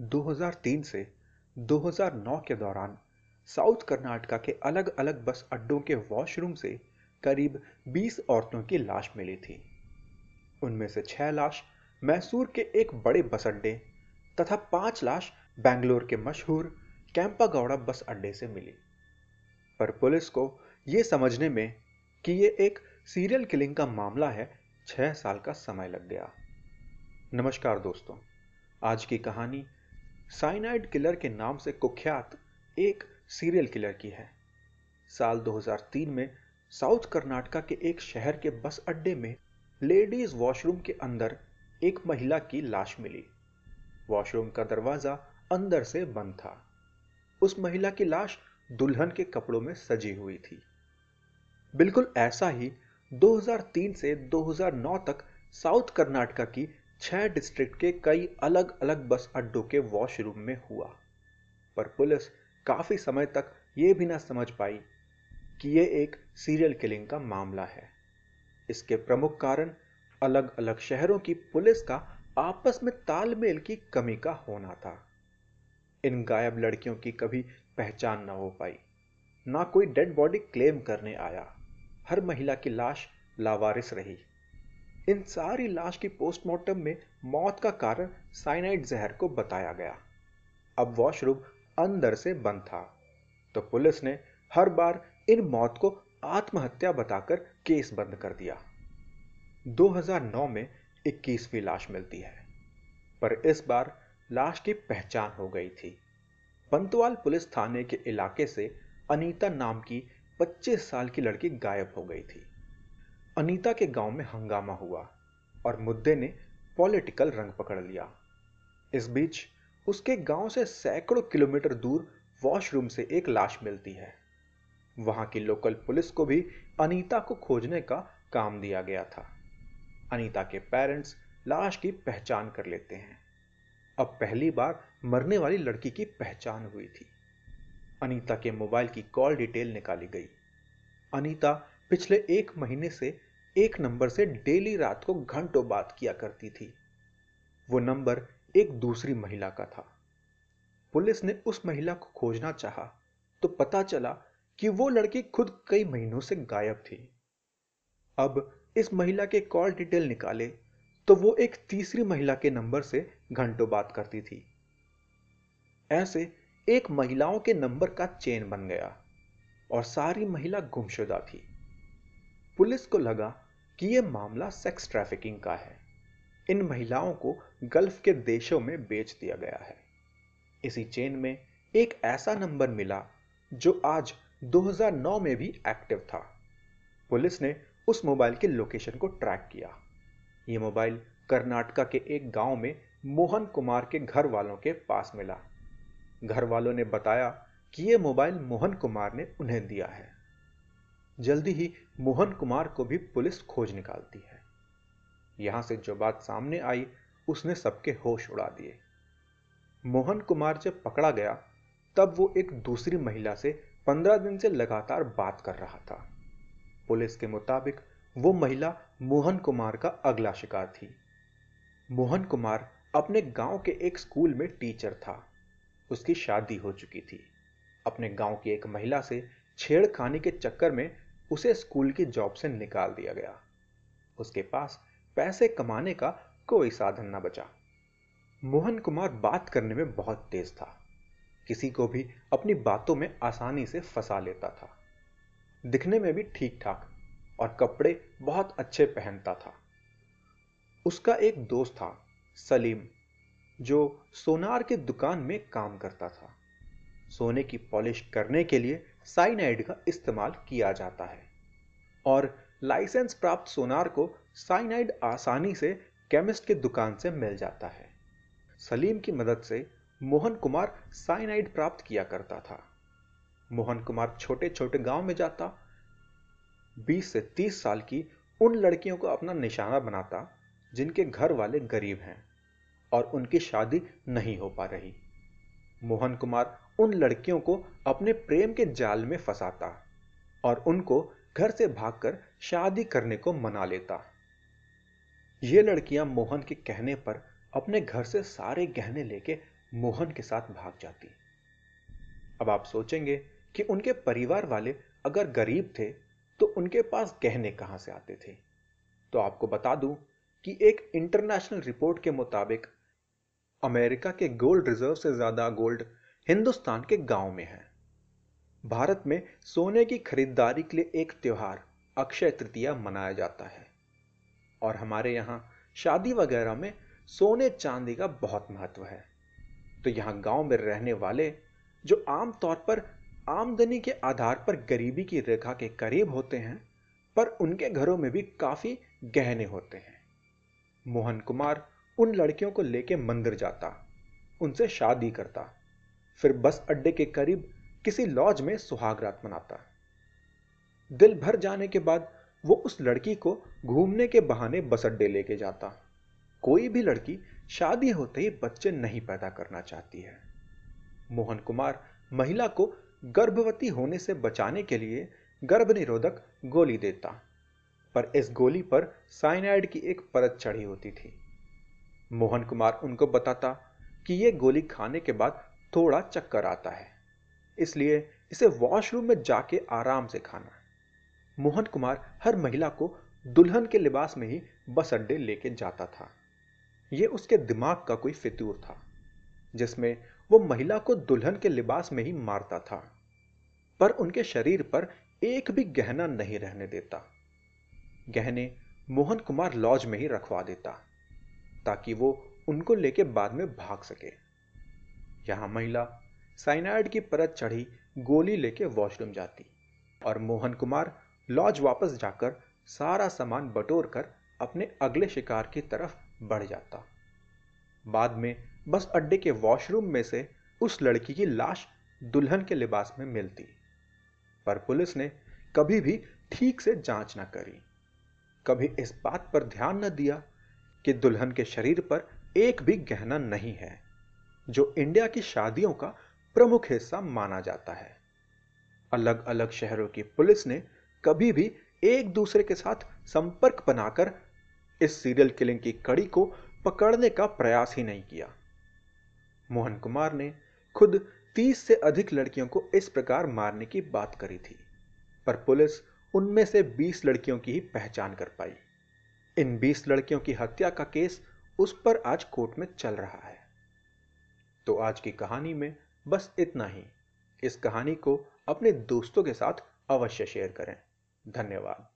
2003 से 2009 के दौरान साउथ कर्नाटका के अलग अलग बस अड्डों के वॉशरूम से करीब 20 औरतों की लाश मिली थी। उनमें से छह लाश मैसूर के एक बड़े बस अड्डे तथा पाँच लाश बेंगलोर के मशहूर कैंपागौड़ा बस अड्डे से मिली। पर पुलिस को यह समझने में कि यह एक सीरियल किलिंग का मामला है, छह साल का समय लग गया। नमस्कार दोस्तों, आज की कहानी साइनाइड किलर के नाम से कुख्यात एक सीरियल किलर की है। साल 2003 में साउथ कर्नाटका के एक शहर के बस अड्डे में लेडीज़ वॉशरूम के अंदर एक महिला की लाश मिली। वॉशरूम का दरवाज़ा अंदर से बंद था। उस महिला की लाश दुल्हन के कपड़ों में सजी हुई थी। बिल्कुल ऐसा ही 2003 से 2009 तक साउथ कर्नाटका की छह डिस्ट्रिक्ट के कई अलग अलग बस अड्डों के वॉशरूम में हुआ। पर पुलिस काफ़ी समय तक यह भी ना समझ पाई कि यह एक सीरियल किलिंग का मामला है। इसके प्रमुख कारण अलग अलग शहरों की पुलिस का आपस में तालमेल की कमी का होना था। इन गायब लड़कियों की कभी पहचान न हो पाई, ना कोई डेड बॉडी क्लेम करने आया। हर महिला की लाश लावारिस रही। इन सारी लाश की पोस्टमार्टम में मौत का कारण साइनाइड जहर को बताया गया। अब वॉशरूम अंदर से बंद था। तो पुलिस ने हर बार इन मौत को आत्महत्या बताकर केस बंद कर दिया। 2009 में 21वीं लाश मिलती है। पर इस बार लाश की पहचान हो गई थी। पंतवाल पुलिस थाने के इलाके से अनीता नाम की 25 साल की लड़की गायब हो गई थी। अनीता के गाँव में हंगामा हुआ और मुद्दे ने पॉलिटिकल रंग पकड़ लिया। इस बीच उसके गाँव से सैकड़ों किलोमीटर दूर वॉशरूम से एक लाश मिलती है। वहाँ की लोकल पुलिस को भी अनीता को खोजने का काम दिया गया था। अनीता के पेरेंट्स लाश की पहचान कर लेते हैं। अब पहली बार मरने वाली लड़की की पहचान हुई थी। अनीता के मोबाइल की कॉल डिटेल निकाली गई। अनीता पिछले एक महीने से एक नंबर से डेली रात को घंटों बात किया करती थी। वो नंबर एक दूसरी महिला का था। पुलिस ने उस महिला को खोजना चाहा तो पता चला कि वो लड़की खुद कई महीनों से गायब थी। अब इस महिला के कॉल डिटेल निकाले तो वो एक तीसरी महिला के नंबर से घंटों बात करती थी। ऐसे एक महिलाओं के नंबर का चेन बन गया, और सारी महिला गुमशुदा थी। पुलिस को लगा कि यह मामला सेक्स ट्रैफिकिंग का है। इन महिलाओं को गल्फ के देशों में बेच दिया गया है। इसी चेन में एक ऐसा नंबर मिला जो आज 2009 में भी एक्टिव था। पुलिस ने उस मोबाइल के लोकेशन को ट्रैक किया। यह मोबाइल कर्नाटका के एक गाँव में मोहन कुमार के घर वालों के पास मिला। घर वालों ने बताया कि यह मोबाइल मोहन कुमार ने उन्हें दिया है। जल्दी ही मोहन कुमार को भी पुलिस खोज निकालती है। यहाँ से जो बात सामने आई, उसने सबके होश उड़ा दिए। मोहन कुमार जब पकड़ा गया, तब वो एक दूसरी महिला से पंद्रह दिन से लगातार बात कर रहा था। पुलिस के मुताबिक वो महिला मोहन कुमार का अगला शिकार थी। मोहन कुमार अपने गाँव के एक स्कूल में टीचर था। उसकी शादी हो चुकी थी। अपने गाँव की एक महिला से छेड़खानी के चक्कर में उसे स्कूल की जॉब से निकाल दिया गया। उसके पास पैसे कमाने का कोई साधन न बचा। मोहन कुमार बात करने में बहुत तेज था। किसी को भी अपनी बातों में आसानी से फंसा लेता था। दिखने में भी ठीक ठाक और कपड़े बहुत अच्छे पहनता था। उसका एक दोस्त था, सलीम, जो सोनार की दुकान में काम करता था। सोने की पॉलिश करने के लिए साइनाइड का इस्तेमाल किया जाता है। और लाइसेंस प्राप्त सोनार को साइनाइड आसानी से केमिस्ट की दुकान से मिल जाता है। सलीम की मदद से मोहन कुमार साइनाइड प्राप्त किया करता था। मोहन कुमार छोटे छोटे गाँव में जाता 20 से 30 साल की उन लड़कियों को अपना निशाना बनाता, जिनके घर वाले गरीब हैं और उनकी शादी नहीं हो पा रही। मोहन कुमार उन लड़कियों को अपने प्रेम के जाल में फंसाता और उनको घर से भागकर शादी करने को मना लेता। ये लड़कियाँ मोहन के कहने पर अपने घर से सारे गहने लेके मोहन के साथ भाग जाती। अब आप सोचेंगे कि उनके परिवार वाले अगर गरीब थे तो उनके पास गहने कहाँ से आते थे? तो आपको बता दूँ कि एक इंटरनेशनल रिपोर्ट के मुताबिक अमेरिका के गोल्ड रिज़र्व से ज़्यादा गोल्ड हिंदुस्तान के गाँव में है। भारत में सोने की खरीदारी के लिए एक त्योहार अक्षय तृतीया मनाया जाता है। और हमारे यहाँ शादी वगैरह में सोने चांदी का बहुत महत्व है। तो यहाँ गाँव में रहने वाले जो आमतौर पर आमदनी के आधार पर गरीबी की रेखा के करीब होते हैं, पर उनके घरों में भी काफ़ी गहने होते हैं। मोहन कुमार उन लड़कियों को लेकर मंदिर जाता, उनसे शादी करता, फिर बस अड्डे के करीब किसी लॉज में सुहागरात मनाता। दिल भर जाने के बाद वो उस लड़की को घूमने के बहाने बस अड्डे लेके जाता। कोई भी लड़की शादी होते ही बच्चे नहीं पैदा करना चाहती है। मोहन कुमार महिला को गर्भवती होने से बचाने के लिए गर्भ निरोधक गोली देता, पर इस गोली पर साइनाइड की एक परत चढ़ी होती थी। मोहन कुमार उनको बताता कि यह गोली खाने के बाद थोड़ा चक्कर आता है, इसलिए इसे वॉशरूम में जाके आराम से खाना। मोहन कुमार हर महिला को दुल्हन के लिबास में ही बस अड्डे लेके जाता था। यह उसके दिमाग का कोई फितूर था, जिसमें वो महिला को दुल्हन के लिबास में ही मारता था, पर उनके शरीर पर एक भी गहना नहीं रहने देता। गहने मोहन कुमार लॉज में ही रखवा देता। ताकि वो उनको लेके बाद में भाग सके। यहाँ महिला साइनाइड की परत चढ़ी गोली लेके वॉशरूम जाती और मोहन कुमार लॉज वापस जाकर सारा सामान बटोर कर अपने अगले शिकार की तरफ़ बढ़ जाता। बाद में बस अड्डे के वॉशरूम में से उस लड़की की लाश दुल्हन के लिबास में मिलती, पर पुलिस ने कभी भी ठीक से जाँच ना करी। कभी इस बात पर ध्यान न दिया कि दुल्हन के शरीर पर एक भी गहना नहीं है, जो इंडिया की शादियों का प्रमुख हिस्सा माना जाता है। अलग अलग शहरों की पुलिस ने कभी भी एक दूसरे के साथ संपर्क बनाकर इस सीरियल किलिंग की कड़ी को पकड़ने का प्रयास ही नहीं किया। मोहन कुमार ने खुद तीस से अधिक लड़कियों को इस प्रकार मारने की बात करी थी, पर पुलिस उनमें से बीस लड़कियों की ही पहचान कर पाई। इन बीस लड़कियों की हत्या का केस उस पर आज कोर्ट में चल रहा है। तो आज की कहानी में बस इतना ही। इस कहानी को अपने दोस्तों के साथ अवश्य शेयर करें। धन्यवाद।